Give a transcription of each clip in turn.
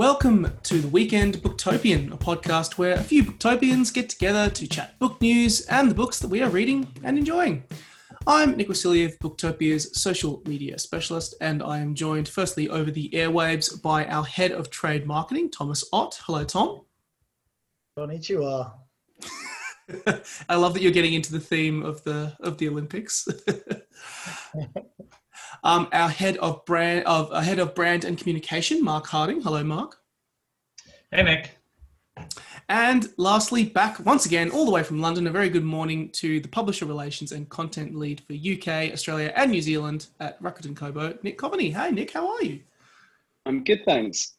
Welcome to the Weekend Booktopian, a podcast where a few booktopians get together to chat book news and the books that we are reading and enjoying. I'm Nick Wasiliev, Booktopia's social media specialist, and I am joined firstly over the airwaves by our head of trade marketing, Thomas Ott. Hello, Tom. Konnichiwa. I love that you're getting into the theme of the of the Olympics. um, our head of brand of uh, head of brand and communication, Mark Harding. Hello, Mark. Hey, Nick. And lastly, back once again, all the way from London, a very good morning to the publisher relations and content lead for UK, Australia, and New Zealand at Rakuten Kobo, Nick Coveney. Hey, Nick, how are you? I'm good, thanks.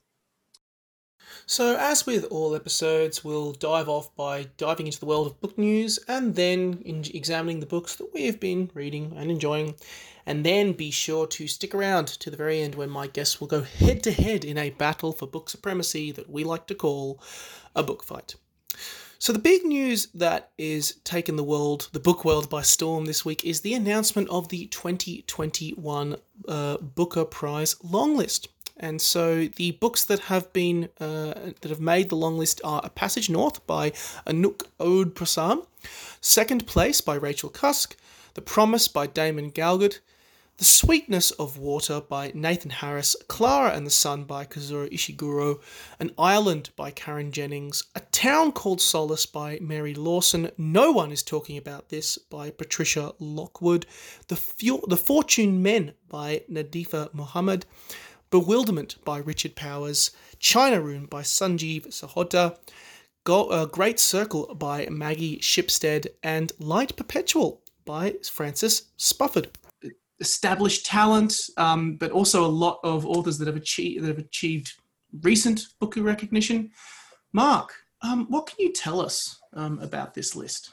So, as with all episodes, we'll dive off by diving into the world of book news and then examining the books that we have been reading and enjoying. And then be sure to stick around to the very end when my guests will go head to head in a battle for book supremacy that we like to call a book fight. So, the big news that is taking the world, the book world, by storm this week is the announcement of the 2021 uh, Booker Prize longlist. And so the books that have been uh, that have made the long list are A Passage North by Anouk Oud Prasam, Second Place by Rachel Cusk, The Promise by Damon Galgut, The Sweetness of Water by Nathan Harris, Clara and the Sun by Kazuo Ishiguro, An Island by Karen Jennings, A Town Called Solace by Mary Lawson, No One is Talking About This by Patricia Lockwood, The, the Fortune Men by Nadifa Mohamed, Bewilderment by Richard Powers, China Room by Sunjeev Sahota, Go- Great Circle by Maggie Shipstead, and Light Perpetual by Francis Spufford. Established talent, um, but also a lot of authors that have achieved that have achieved recent Booker recognition. Mark, um, what can you tell us um, about this list?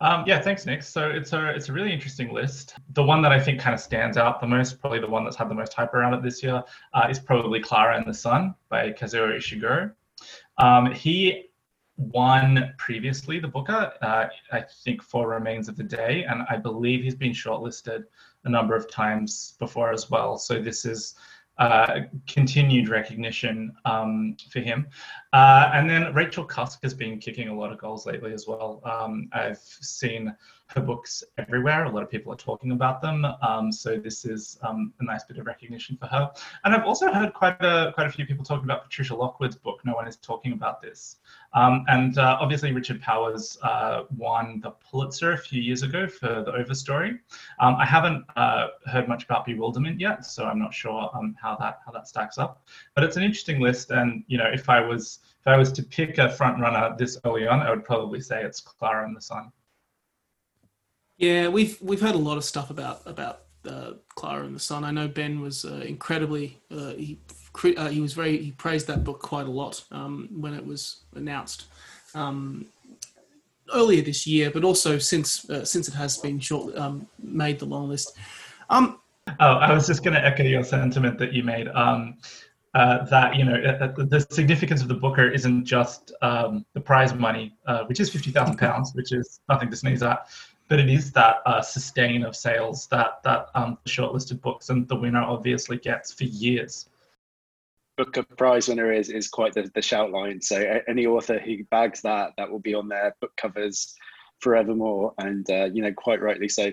Um, yeah, thanks, Nick. So it's a it's a really interesting list. The one that I think kind of stands out the most, probably the one that's had the most hype around it this year, uh, is probably Clara and the Sun by Kazuo Ishiguro. Um, he won previously the Booker, uh, I think, for Remains of the Day, and I believe he's been shortlisted a number of times before as well. So this is uh, continued recognition um, for him. Uh, and then Rachel Cusk has been kicking a lot of goals lately as well. Um, I've seen her books everywhere. A lot of people are talking about them. Um, so this is um, a nice bit of recognition for her. And I've also heard quite a quite a few people talking about Patricia Lockwood's book. No one is talking about this. Um, and uh, obviously Richard Powers uh, won the Pulitzer a few years ago for the Overstory. Um, I haven't uh, heard much about Bewilderment yet, so I'm not sure um, how that how that stacks up. But it's an interesting list, and you know, if I was if I was to pick a front runner this early on, I would probably say it's Clara and the Sun. Yeah, we've we've heard a lot of stuff about about uh, Clara and the Sun. I know Ben was uh, incredibly uh, he uh, he was very he praised that book quite a lot um, when it was announced um, earlier this year, but also since uh, since it has been short um, made the long list. Um, oh, I was just going to echo your sentiment that you made. Um, uh, that you know uh, the significance of the Booker isn't just um, the prize money, uh, which is fifty thousand pounds, which is nothing to sneeze at, but it is that uh, sustain of sales that that um, shortlisted books and the winner obviously gets for years. Booker Prize winner is is quite the, the shout line. So any author who bags that, that will be on their book covers forevermore, and uh, you know quite rightly so.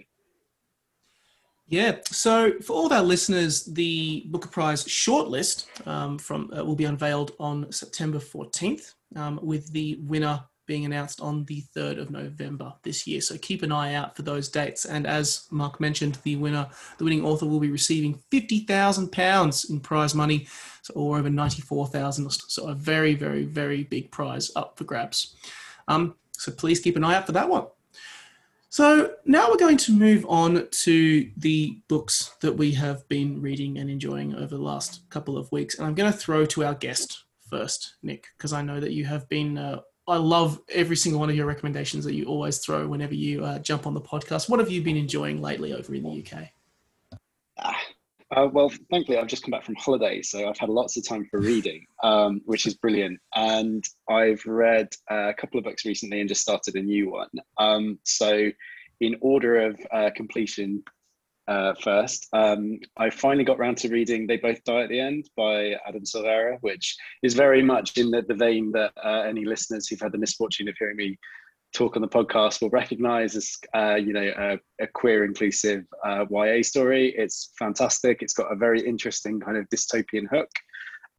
Yeah. So for all of our listeners, the Booker Prize shortlist um, from uh, will be unveiled on September 14th, um, with the winner being announced on the 3rd of November this year. So keep an eye out for those dates. And as Mark mentioned, the winner, the winning author, will be receiving fifty thousand pounds in prize money, so or over ninety four thousand. So a very, very, very big prize up for grabs. Um, so please keep an eye out for that one. So now we're going to move on to the books that we have been reading and enjoying over the last couple of weeks. And I'm going to throw to our guest first, Nick, because I know that you have been. Uh, I love every single one of your recommendations that you always throw whenever you uh, jump on the podcast. What have you been enjoying lately over in the UK? Ah, uh, well, thankfully, I've just come back from holiday, so I've had lots of time for reading, um, which is brilliant. And I've read a couple of books recently and just started a new one. Um, so, in order of uh, completion, uh, first. Um, I finally got around to reading They Both Die at the End by Adam Silvera, which is very much in the, the vein that uh, any listeners who've had the misfortune of hearing me talk on the podcast will recognize as uh, you know a, a queer inclusive uh, YA story. It's fantastic. It's got a very interesting kind of dystopian hook.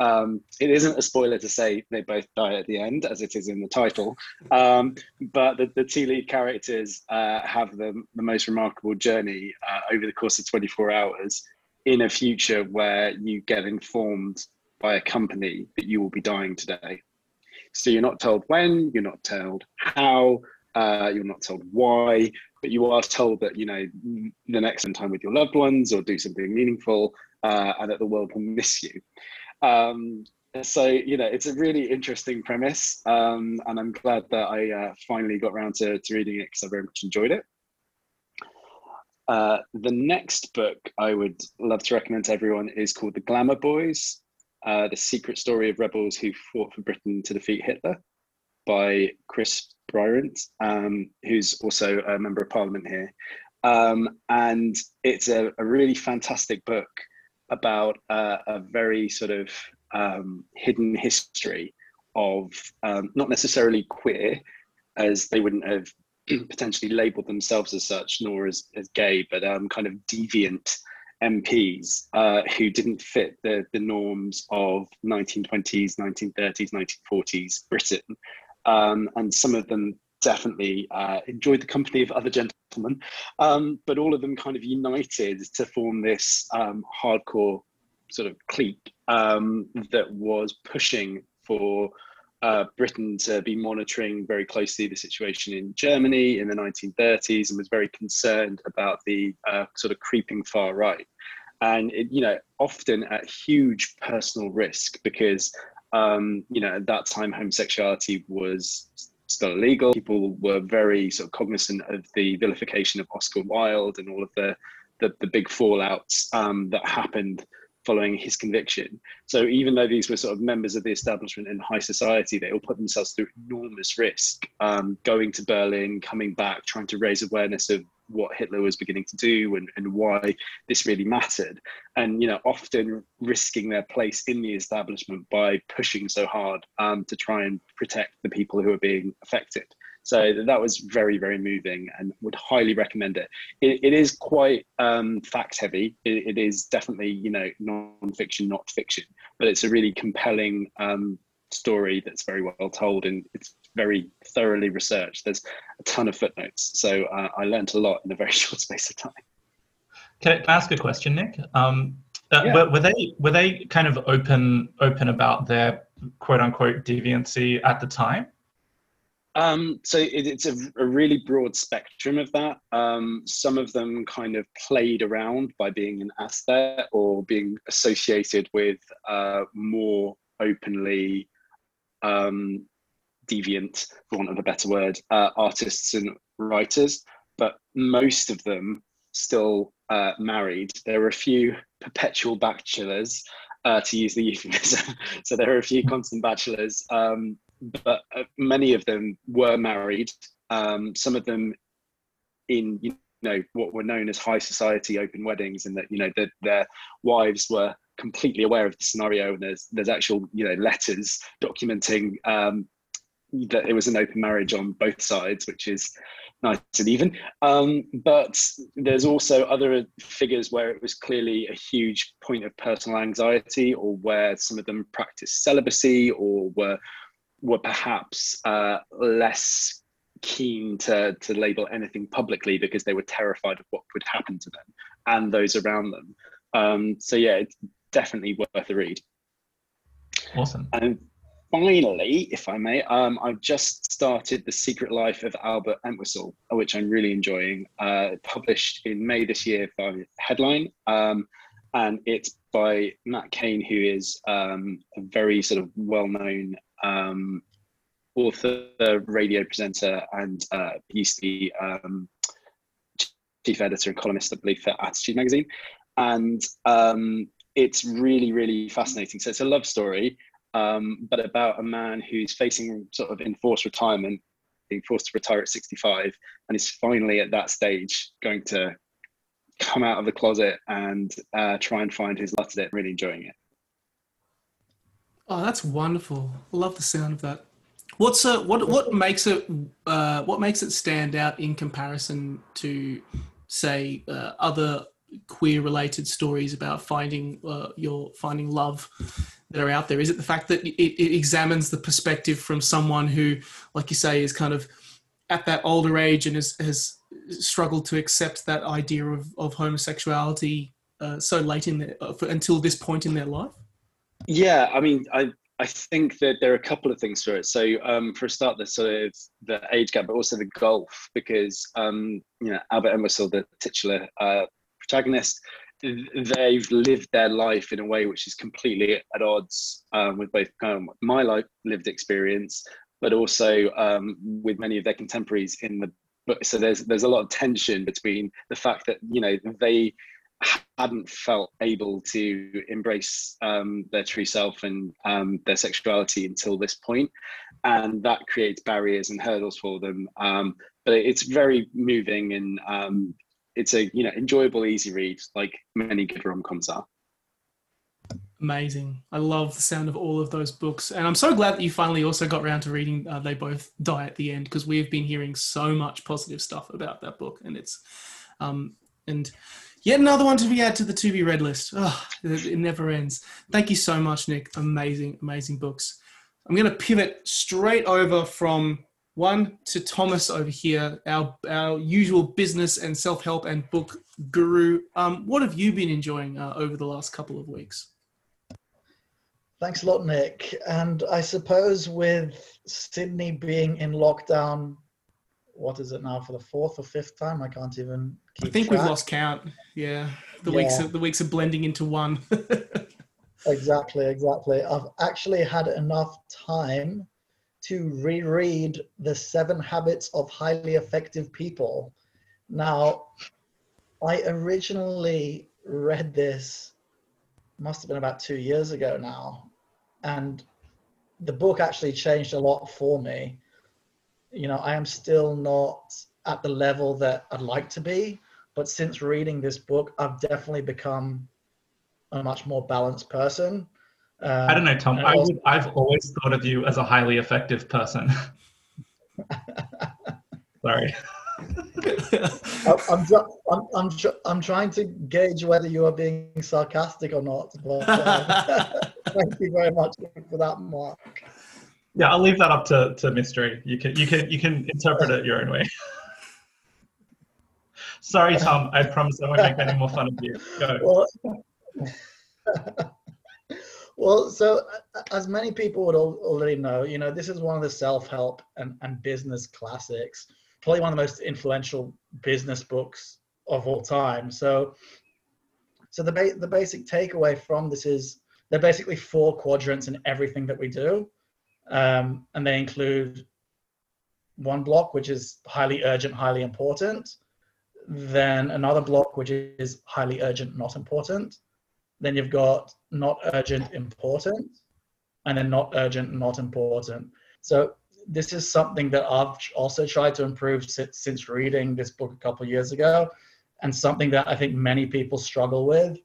Um, it isn't a spoiler to say they both die at the end, as it is in the title. Um, but the, the, two lead characters uh, have the, the most remarkable journey uh, over the course of 24 hours in a future where you get informed by a company that you will be dying today. So you're not told when, you're not told how, uh, you're not told why, but you are told that you know the next time with your loved ones or do something meaningful, uh, and that the world will miss you. Um, so you know it's a really interesting premise um, and i'm glad that i uh, finally got around to, to reading it because i very much enjoyed it. Uh, the next book i would love to recommend to everyone is called the glamour boys uh, the secret story of rebels who fought for britain to defeat hitler by chris bryant um, who's also a member of parliament here. Um, and it's a, a really fantastic book about uh, a very sort of um, hidden history of um, not necessarily queer, as they wouldn't have potentially labeled themselves as such, nor as, as gay, but um, kind of deviant MPs uh, who didn't fit the, the norms of 1920s, 1930s, 1940s Britain. Um, and some of them definitely uh, enjoyed the company of other gentlemen, um, but all of them kind of united to form this um, hardcore sort of clique um, that was pushing for uh, Britain to be monitoring very closely the situation in Germany in the 1930s and was very concerned about the uh, sort of creeping far right. And, it, you know, often at huge personal risk because, um, you know, at that time homosexuality was still illegal. People were very sort of cognizant of the vilification of Oscar Wilde and all of the the, the big fallouts um, that happened following his conviction. So even though these were sort of members of the establishment in high society, they all put themselves through enormous risk, um, going to Berlin, coming back, trying to raise awareness of what Hitler was beginning to do and, and why this really mattered. And, you know, often risking their place in the establishment by pushing so hard um, to try and protect the people who are being affected. So that was very, very moving and would highly recommend it. it, it is quite um, fact heavy. It, it is definitely, you know, non-fiction, not fiction, but it's a really compelling um, story that's very well told and it's very thoroughly researched. There's a ton of footnotes, so uh, I learned a lot in a very short space of time. Can I ask a question, Nick? Um, uh, yeah. were, were, they were they kind of open open about their quote unquote deviancy at the time? Um, so it, it's a, a, really broad spectrum of that. Um, some of them kind of played around by being an aesthete or being associated with uh, more openly um, deviant, for want of a better word, uh, artists and writers, but most of them still uh, married. There were a few perpetual bachelors, uh, to use the euphemism. so there are a few constant bachelors, um, but uh, many of them were married. Um, some of them in you know what were known as high society open weddings, and that you know that their wives were completely aware of the scenario and there's there's actual you know letters documenting um, that it was an open marriage on both sides, which is nice and even. Um, but there's also other figures where it was clearly a huge point of personal anxiety, or where some of them practiced celibacy, or were were perhaps uh, less keen to to label anything publicly because they were terrified of what would happen to them and those around them. Um, so yeah, definitely worth a read. Awesome. And finally, if I may, um, I've just started The Secret Life of Albert Entwistle, which I'm really enjoying. Uh, published in May this year by Headline. Um, and it's by Matt Cain, who is um, a very sort of well known um, author, radio presenter, and uh, used to be um, chief editor and columnist, I believe, for Attitude magazine. And um, it's really, really fascinating. So it's a love story um, but about a man who's facing sort of enforced retirement, being forced to retire at 65, and is finally at that stage going to come out of the closet and uh, try and find his in it. Really enjoying it. Oh, that's wonderful. I love the sound of that. What's uh, what what makes it uh, what makes it stand out in comparison to say uh, other queer related stories about finding uh, your finding love that are out there? Is it the fact that it, it examines the perspective from someone who, like you say, is kind of at that older age and has, has struggled to accept that idea of, of homosexuality uh, so late in their, uh, for, until this point in their life? Yeah, I mean, I I think that there are a couple of things for it. So, um, for a start, the sort of the age gap, but also the golf, because um, you know Albert Whistle, the titular uh, protagonist, they've lived their life in a way which is completely at odds um, with both um, my life lived experience, but also um, with many of their contemporaries in the book. So there's there's a lot of tension between the fact that you know they hadn't felt able to embrace um, their true self and um, their sexuality until this point, and that creates barriers and hurdles for them. Um, but it's very moving and um, it's a you know enjoyable, easy read, like many good rom coms are. Amazing! I love the sound of all of those books, and I'm so glad that you finally also got around to reading. Uh, they both die at the end because we have been hearing so much positive stuff about that book, and it's um, and yet another one to be added to the to be read list. Oh, it, it never ends. Thank you so much, Nick. Amazing, amazing books. I'm going to pivot straight over from one to Thomas over here, our our usual business and self help and book guru. Um, what have you been enjoying uh, over the last couple of weeks? Thanks a lot, Nick. And I suppose with Sydney being in lockdown, what is it now for the fourth or fifth time? I can't even. I think track. we've lost count. Yeah, the yeah. weeks are, the weeks are blending into one. exactly, exactly. I've actually had enough time to reread The Seven Habits of Highly Effective People. Now, I originally read this, must have been about two years ago now, and the book actually changed a lot for me. You know, I am still not at the level that I'd like to be, but since reading this book, I've definitely become a much more balanced person. Um, I don't know, Tom. I would, I've always thought of you as a highly effective person. Sorry. I'm, I'm, I'm, I'm, trying to gauge whether you are being sarcastic or not. But uh, thank you very much for that, Mark. Yeah, I'll leave that up to, to mystery. You can you can you can interpret it your own way. Sorry, Tom. I promise I won't make any more fun of you. Go. Well, well, so as many people would already know, you know, this is one of the self-help and, and business classics, probably one of the most influential business books of all time. So, so the ba- the basic takeaway from this is there are basically four quadrants in everything that we do, um, and they include one block which is highly urgent, highly important, then another block which is highly urgent, not important, then you've got not urgent, important, and then not urgent, not important. So this is something that I've also tried to improve since, since reading this book a couple years ago, and something that I think many people struggle with,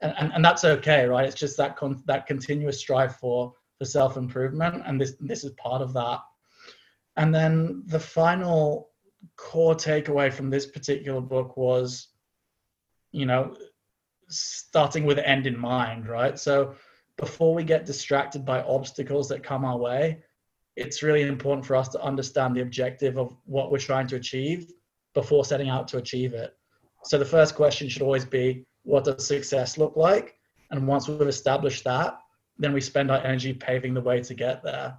and, and, and that's okay, right? It's just that con- that continuous strive for for self improvement, and this this is part of that. And then the final core takeaway from this particular book was, you know, starting with end in mind, right? So before we get distracted by obstacles that come our way, it's really important for us to understand the objective of what we're trying to achieve before setting out to achieve it. So the first question should always be, what does success look like? And once we've established that, then we spend our energy paving the way to get there.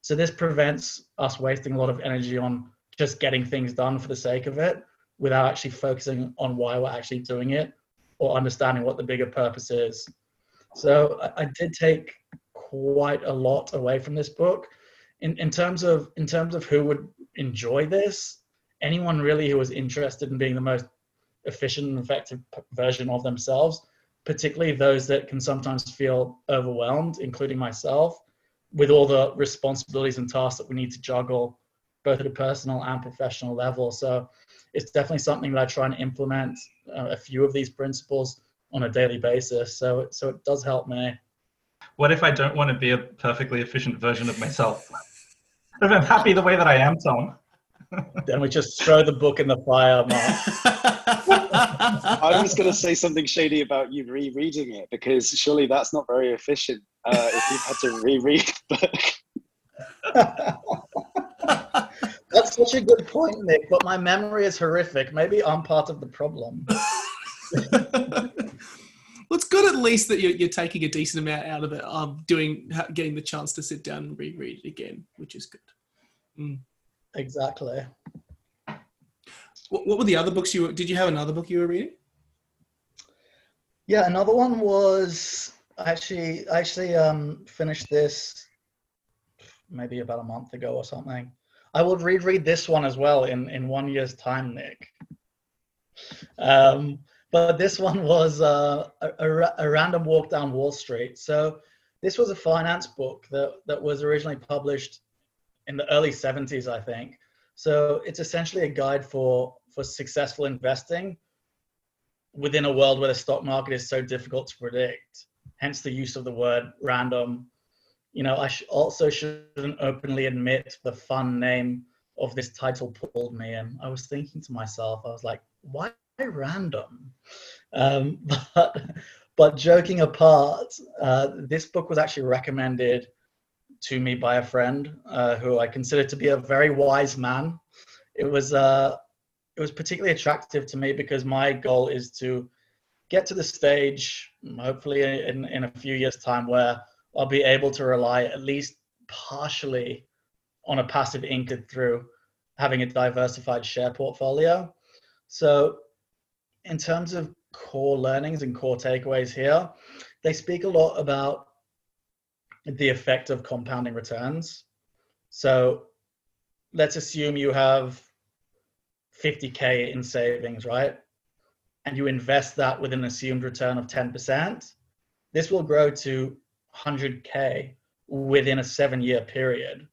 So this prevents us wasting a lot of energy on just getting things done for the sake of it without actually focusing on why we're actually doing it or understanding what the bigger purpose is. So I, I did take quite a lot away from this book. In, in terms of in terms of who would enjoy this, anyone really who was interested in being the most efficient and effective version of themselves, particularly those that can sometimes feel overwhelmed, including myself, with all the responsibilities and tasks that we need to juggle both at a personal and professional level. So it's definitely something that I try and implement a few of these principles on a daily basis. So so it does help me. What if I don't want to be a perfectly efficient version of myself? if I'm happy the way that I am, Tom. then we just throw the book in the fire, Mark. I was going to say something shady about you rereading it because surely that's not very efficient uh, if you've had to reread the book. that's such a good point, Nick, but my memory is horrific. Maybe I'm part of the problem. well, it's good at least that you're, you're taking a decent amount out of it, um, doing getting the chance to sit down and reread it again, which is good. Mm. Exactly. What, what were the other books you were, did you have another book you were reading? Yeah, another one was I actually actually um, finished this maybe about a month ago or something. I will reread this one as well in in one year's time, Nick. Um, but this one was uh, a, a, a, random walk down Wall Street. So this was a finance book that that was originally published in the early 70s, I think. So it's essentially a guide for for successful investing within a world where the stock market is so difficult to predict. Hence the use of the word random. You know, I sh- also shouldn't openly admit the fun name of this title pulled me in. I was thinking to myself, I was like, why random? Um, but but joking apart, uh, this book was actually recommended to me by a friend uh, who I consider to be a very wise man. It was uh, it was particularly attractive to me because my goal is to get to the stage, hopefully in, in a few years' time, where I'll be able to rely at least partially on a passive income through having a diversified share portfolio. So, in terms of core learnings and core takeaways here, they speak a lot about the effect of compounding returns. So let's assume you have 50K in savings, right? And you invest that with an assumed return of 10%. This will grow to 100K within a seven year period.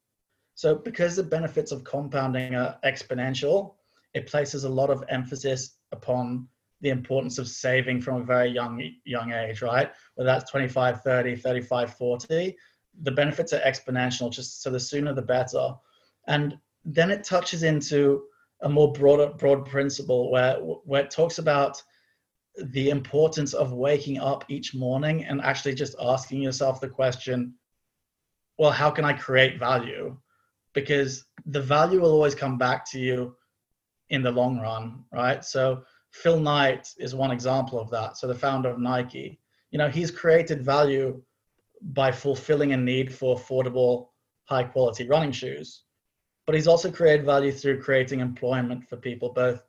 So, because the benefits of compounding are exponential, it places a lot of emphasis upon the importance of saving from a very young young age right whether that's 25 30 35 40 the benefits are exponential just so the sooner the better and then it touches into a more broader broad principle where where it talks about the importance of waking up each morning and actually just asking yourself the question well how can i create value because the value will always come back to you in the long run right so Phil Knight is one example of that. So the founder of Nike, you know, he's created value by fulfilling a need for affordable, high quality running shoes. But he's also created value through creating employment for people, both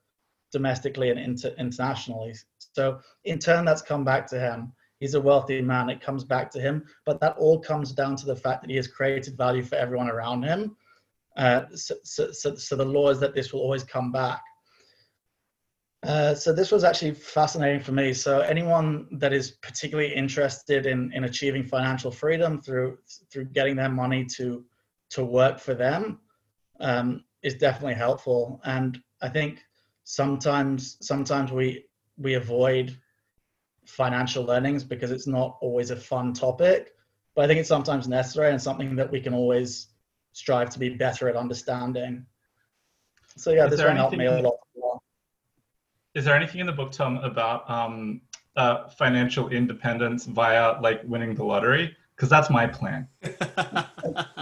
domestically and inter- internationally. So in turn, that's come back to him. He's a wealthy man. It comes back to him, but that all comes down to the fact that he has created value for everyone around him. Uh, so, so, so, so the law is that this will always come back. Uh, so this was actually fascinating for me. So anyone that is particularly interested in, in achieving financial freedom through through getting their money to to work for them um, is definitely helpful. And I think sometimes sometimes we we avoid financial learnings because it's not always a fun topic. But I think it's sometimes necessary and something that we can always strive to be better at understanding. So yeah, is this one helped me a lot. Is there anything in the book, Tom, about um, uh, financial independence via like winning the lottery? Because that's my plan.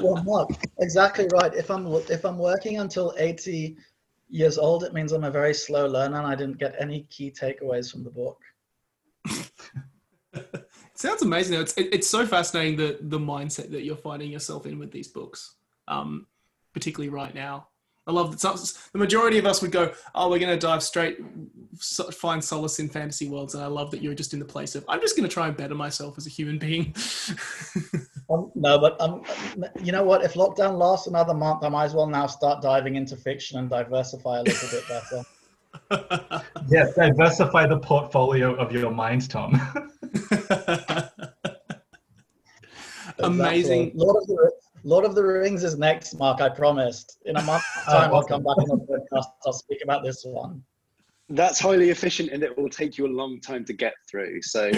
well, Mark, exactly right. If I'm if I'm working until 80 years old, it means I'm a very slow learner, and I didn't get any key takeaways from the book. sounds amazing. It's it, it's so fascinating the the mindset that you're finding yourself in with these books, um, particularly right now. I love that some, the majority of us would go, "Oh, we're going to dive straight, find solace in fantasy worlds," and I love that you're just in the place of, "I'm just going to try and better myself as a human being." um, no, but um, you know what? If lockdown lasts another month, I might as well now start diving into fiction and diversify a little bit better. yes, diversify the portfolio of your mind, Tom. Amazing. Lord of the Lord of the Rings is next, Mark. I promised. In a month's Oh, time, I'll come back on the podcast. I'll speak about this one. That's highly efficient and it will take you a long time to get through. So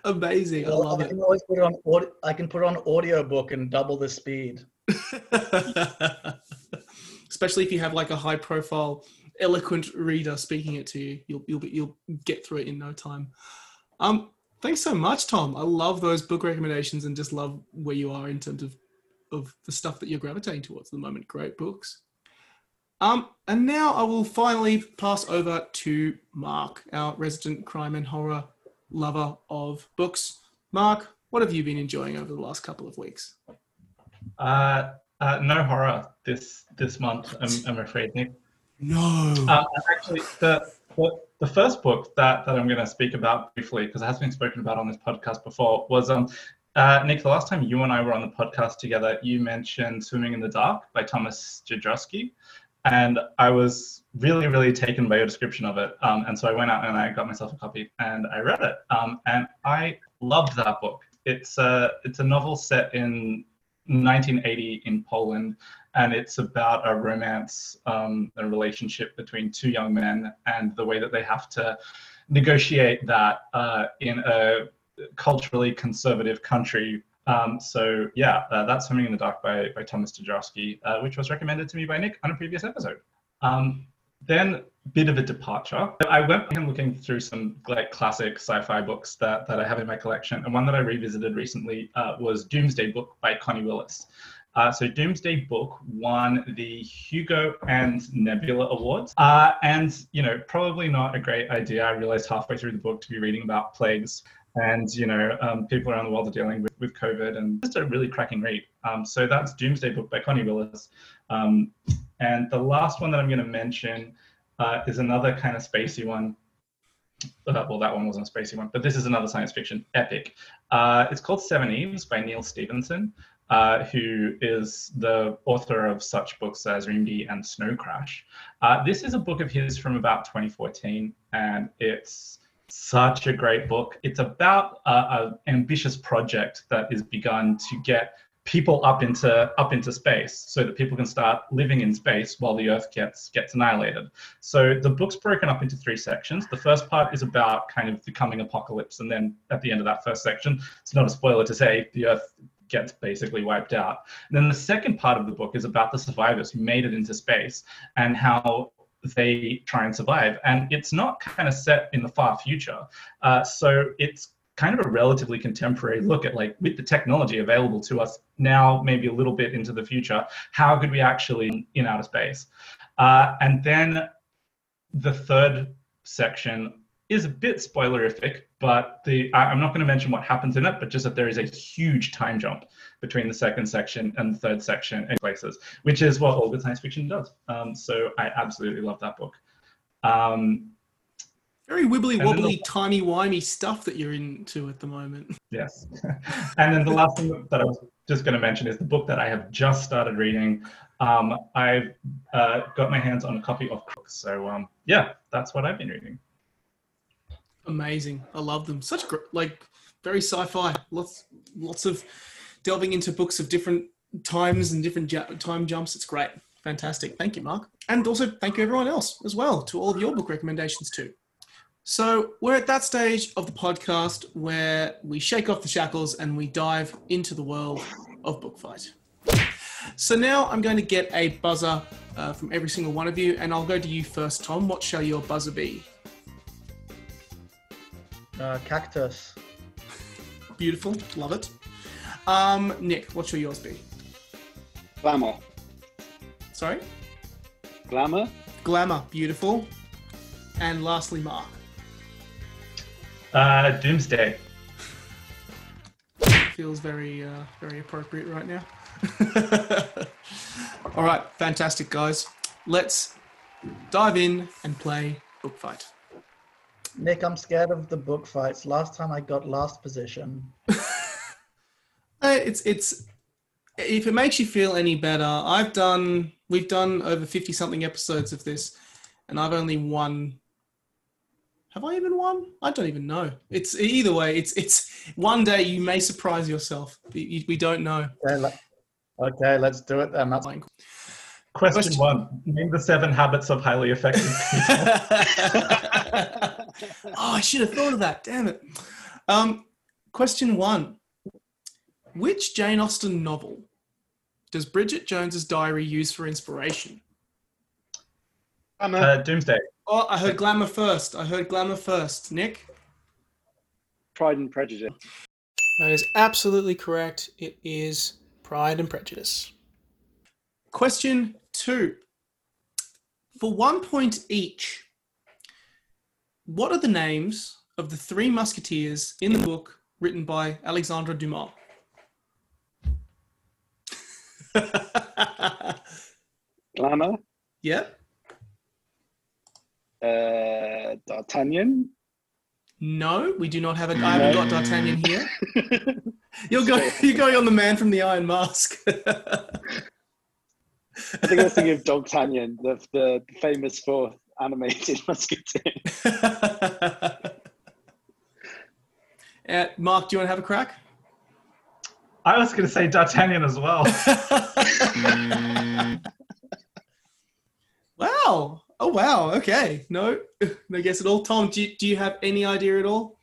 Amazing. I love I it. can always put it on. I can put it on audiobook and double the speed. Especially if you have like a high profile, eloquent reader speaking it to you, you'll you'll you'll get through it in no time. Um, thanks so much, Tom. I love those book recommendations and just love where you are in terms of of the stuff that you're gravitating towards at the moment. Great books. Um, and now I will finally pass over to Mark, our resident crime and horror lover of books. Mark, what have you been enjoying over the last couple of weeks? Uh, uh, no horror this this month. I'm, I'm afraid, Nick. No. Um, actually, the, the the first book that, that I'm going to speak about briefly, because it has been spoken about on this podcast before, was um, uh, Nick. The last time you and I were on the podcast together, you mentioned "Swimming in the Dark" by Thomas Jedrowski, and I was really, really taken by your description of it. Um, and so I went out and I got myself a copy and I read it, um, and I loved that book. It's a it's a novel set in 1980 in Poland and it's about a romance, um, a relationship between two young men, and the way that they have to negotiate that uh, in a culturally conservative country. Um, so yeah, uh, that's "Swimming in the Dark" by by Thomas Jedrowski, uh, which was recommended to me by Nick on a previous episode. Um, then a bit of a departure. I went and looking through some like classic sci-fi books that, that I have in my collection, and one that I revisited recently uh, was Doomsday Book by Connie Willis. Uh, so Doomsday Book won the Hugo and Nebula Awards. Uh, and, you know, probably not a great idea. I realized halfway through the book to be reading about plagues and, you know, um, people around the world are dealing with, with COVID and just a really cracking read. Um, so that's Doomsday Book by Connie Willis. Um, and the last one that I'm going to mention uh, is another kind of spacey one. Uh, well, that one wasn't a spacey one, but this is another science fiction epic. Uh, it's called Seveneves by Neal Stephenson uh, who is the author of such books as Reamde and Snow Crash. Uh, this is a book of his from about 2014, and it's such a great book. It's about uh, an ambitious project that is begun to get people up into up into space so that people can start living in space while the earth gets gets annihilated so the book's broken up into three sections the first part is about kind of the coming apocalypse and then at the end of that first section it's not a spoiler to say the earth gets basically wiped out. And then the second part of the book is about the survivors who made it into space and how they try and survive. And it's not kind of set in the far future. Uh, so it's kind of a relatively contemporary look at like with the technology available to us now, maybe a little bit into the future, how could we actually in outer space? Uh, and then the third section is a bit spoilerific, but the I, I'm not going to mention what happens in it, but just that there is a huge time jump between the second section and the third section in places, which is what all good science fiction does. Um, so I absolutely love that book. Um, Very wibbly wobbly, the- timey wimey stuff that you're into at the moment. yes. and then the last thing that I was just going to mention is the book that I have just started reading. Um, I've uh, got my hands on a copy of Crook. So um, yeah, that's what I've been reading. Amazing. I love them. Such gr- like very sci-fi. Lots lots of delving into books of different times and different ju- time jumps. It's great. Fantastic. Thank you, Mark. And also thank you everyone else as well to all of your book recommendations too. So we're at that stage of the podcast where we shake off the shackles and we dive into the world of book fight. So now I'm going to get a buzzer uh, from every single one of you, and I'll go to you first, Tom. What shall your buzzer be? Uh, cactus. Beautiful, love it. Um, Nick, what shall yours be? glamour, Sorry, glamour, glamour, beautiful. And lastly, Mark. Uh, Doomsday. Feels very, uh, very appropriate right now. All right, fantastic, guys. Let's dive in and play book fight. Nick, I'm scared of the book fights. Last time I got last position. It's it's if it makes you feel any better, I've done we've done over fifty something episodes of this, and I've only won Have I even won? I don't even know. It's either way. It's it's one day you may surprise yourself. We we don't know. Okay, let, okay, let's do it then. That's Question, Question- one: Name the seven habits of highly effective people. oh, I should have thought of that. Damn it. Um, question one: Which Jane Austen novel does Bridget Jones's diary use for inspiration? Uh, Doomsday. Oh, I heard glamour first. I heard glamour first. Nick. Pride and Prejudice. That is absolutely correct. It is Pride and Prejudice. Question two. For one point each, what are the names of the three musketeers in the book written by Alexandre Dumas? Glamour. yep. Uh, D'Artagnan. No, we do not have a. I haven't got D'Artagnan here. You're going. You're going on the man from the Iron Mask. I think I was thinking of D'Artagnan, the, the famous fourth animated musketeer. uh, Mark, do you want to have a crack? I was going to say D'Artagnan as well. wow. Oh wow. Okay. No, no guess at all. Tom, do you, do you have any idea at all?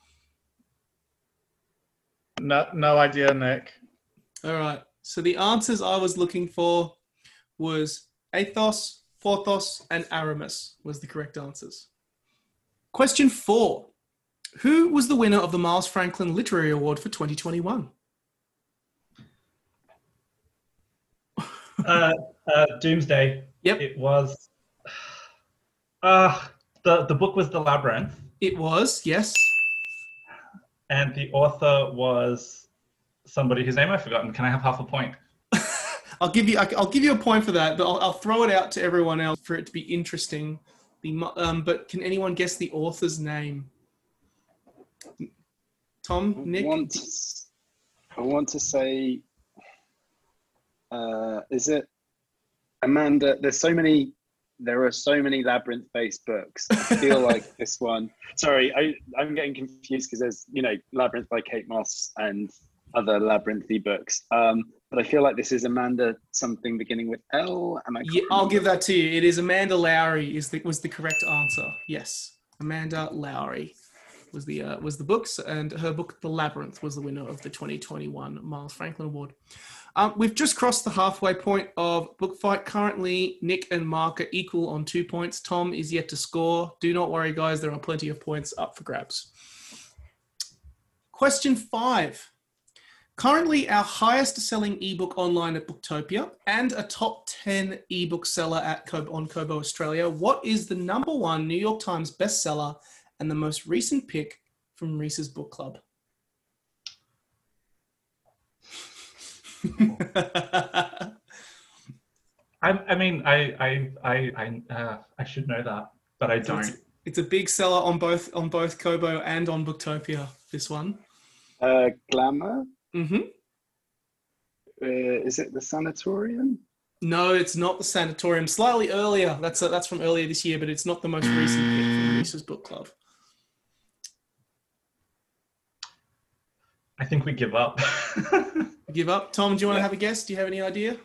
no, no idea, Nick. All right. So the answers I was looking for was Athos, Porthos, and Aramis was the correct answers. Question four: Who was the winner of the Miles Franklin Literary Award for 2021? uh, uh, Doomsday. Yep. It was. Uh, the the book was The Labyrinth, It was yes. and the author was somebody whose name I've forgotten. Can I have half a point? I'll give you. I'll give you a point for that, but I'll, I'll throw it out to everyone else for it to be interesting. The um, but can anyone guess the author's name? Tom, Nick. I want to, I want to say, uh, is it Amanda? There's so many. There are so many labyrinth-based books. I feel like this one. Sorry, I, I'm getting confused because there's you know Labyrinth by Kate Mosse and other labyrinthy books. Um, but I feel like this is Amanda something beginning with L. And I? Yeah, I'll give that to you. It is Amanda Lohrey. Is the was the correct answer? Yes, Amanda Lohrey was the uh, was the books, and her book The Labyrinth was the winner of the 2021 Miles Franklin Award. Um, we've just crossed the halfway point of book fight. Currently, Nick and Mark are equal on two points. Tom is yet to score. Do not worry, guys. There are plenty of points up for grabs. Question five. Currently, our highest selling ebook online at Booktopia and a top 10 ebook seller at Kobo, on Kobo Australia. What is the number one New York Times bestseller and the most recent pick from Reese's Book Club? I, I mean, I I I I, uh, I should know that, but I don't. it's, it's a big seller on both on both Kobo and on Booktopia. This one. Uh, Glamour. Hmm Uh, is it the Sanatorium? No, it's not the Sanatorium. Slightly earlier. That's that's from earlier this year, but it's not the most recent pick from Reese's Book Club. I think we give up. Give up. Tom, do you want to Yeah. have a guess? Do you have any idea?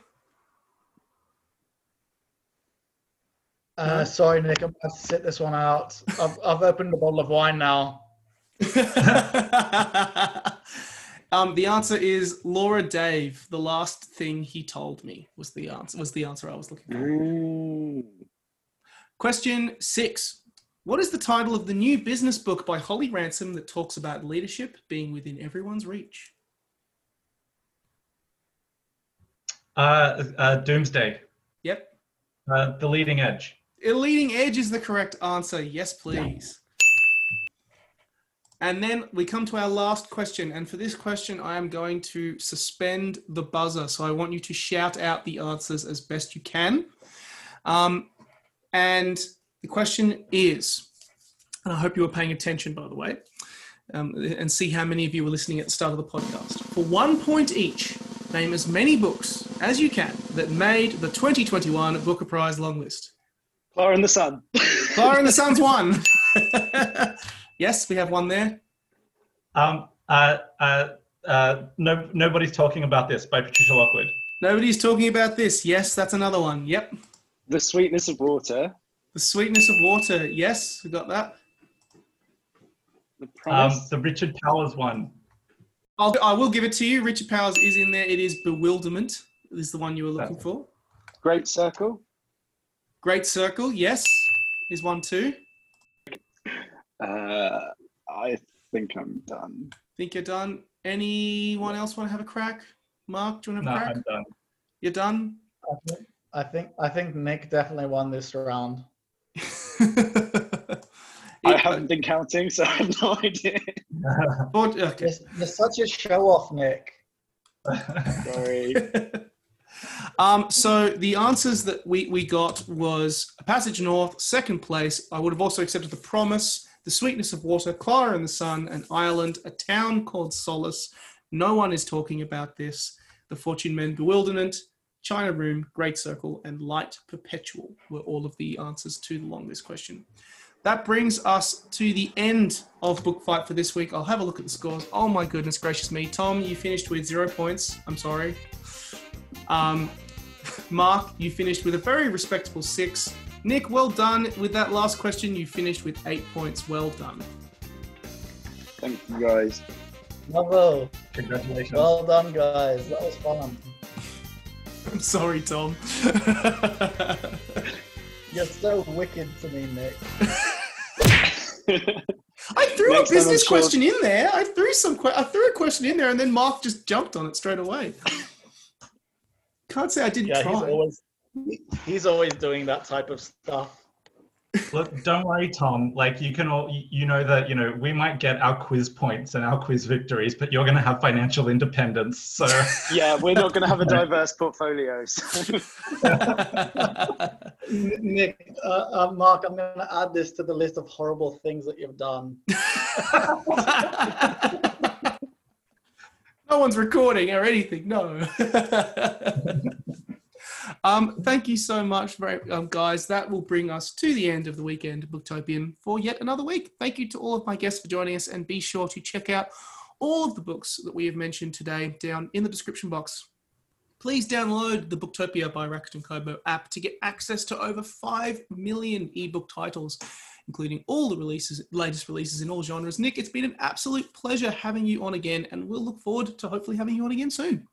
Uh, sorry, Nick. I'm going to sit this one out. I've, I've opened a bottle of wine now. um, the answer is Laura Dave. The last thing he told me was the answer. Was the answer I was looking for. Mm. Question six. What is the title of the new business book by Holly Ransom that talks about leadership being within everyone's reach? uh, uh, Doomsday. Yep. Uh, the Leading Edge. A leading edge is the correct answer. Yes, please. And then we come to our last question. And for this question, I am going to suspend the buzzer. So I want you to shout out the answers as best you can. Um, and the question is, and I hope you were paying attention, by the way, um, and see how many of you were listening at the start of the podcast. For one point each, name as many books as you can that made the 2021 Booker Prize long list. Clara and the Sun. Clara and the Sun's won. yes, we have one there. Um, uh, uh, uh, no, nobody's talking about this by Patricia Lockwood. Nobody's talking about this. Yes, that's another one. Yep. The Sweetness of Water. The Sweetness of Water. Yes, we got that. The Um, the Richard Powers one. I'll, I will give it to you. Richard Powers is in there. It is Bewilderment. Is the one you were looking for. Great Circle. Great Circle. Yes, is one too. Uh, I think I'm done. Think you're done. Anyone else want to have a crack? Mark, do you want to No, have a crack? I'm done. You're done. I think, I think I think Nick definitely won this round. I haven't been counting, so I have no idea. but- okay. You're, you're such a show off, Nick. Sorry. um, so the answers that we, we got was a passage north, second place. I would have also accepted the promise, the sweetness of water, Klara and the sun, and Island, a town called Solace. No one is talking about this. The Fortune Men, bewilderment, China Room, Great Circle, and Light Perpetual were all of the answers to the longest question. That brings us to the end of Book Fight for this week. I'll have a look at the scores. Oh my goodness gracious me. Tom, you finished with zero points. I'm sorry. Um, Mark, you finished with a very respectable six. Nick, well done with that last question. You finished with eight points. Well done. Thank you, guys. Bravo. Congratulations. Well done, guys. That was fun. I'm sorry, Tom. You're so wicked to me, Nick. I threw Next a business I'm sure- question in there. I threw some. Que- I threw a question in there, and then Mark just jumped on it straight away. Can't say I didn't Yeah, try. he's always he's always doing that type of stuff. Look, don't worry, Tom. Like you can all, you- you know that you know we might get our quiz points and our quiz victories, but you're going to have financial independence. So yeah, we're not going to have a diverse portfolio. So. Nick, uh, uh, Mark, I'm going to add this to the list of horrible things that you've done. no one's recording or anything. No. Um, thank you so much, very, um, guys. That will bring us to the end of the weekend Booktopian for yet another week. Thank you to all of my guests for joining us, and be sure to check out all of the books that we have mentioned today down in the description box. Please download the Booktopia by Rakuten Kobo app to get access to over 5 million ebook titles, including all the releases, latest releases in all genres. Nick, it's been an absolute pleasure having you on again, and we'll look forward to hopefully having you on again soon.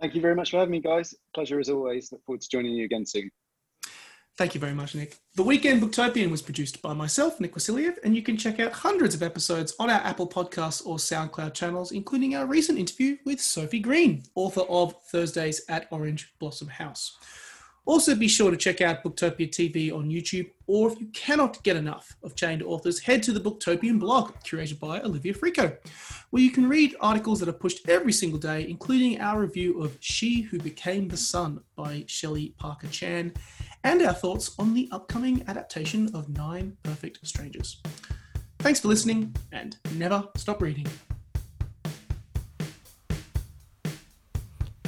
Thank you very much for having me, guys. Pleasure as always. Look forward to joining you again soon. Thank you very much, Nick. The Weekend Booktopian was produced by myself, Nick Wasiliev, and you can check out hundreds of episodes on our Apple Podcasts or SoundCloud channels, including our recent interview with Sophie Green, author of Thursdays at Orange Blossom House. Also, be sure to check out Booktopia TV on YouTube, or if you cannot get enough of chained authors, head to the Booktopian blog, curated by Olivia Frico, where you can read articles that are pushed every single day, including our review of She Who Became the Sun by Shelley Parker Chan, and our thoughts on the upcoming adaptation of Nine Perfect Strangers. Thanks for listening, and never stop reading.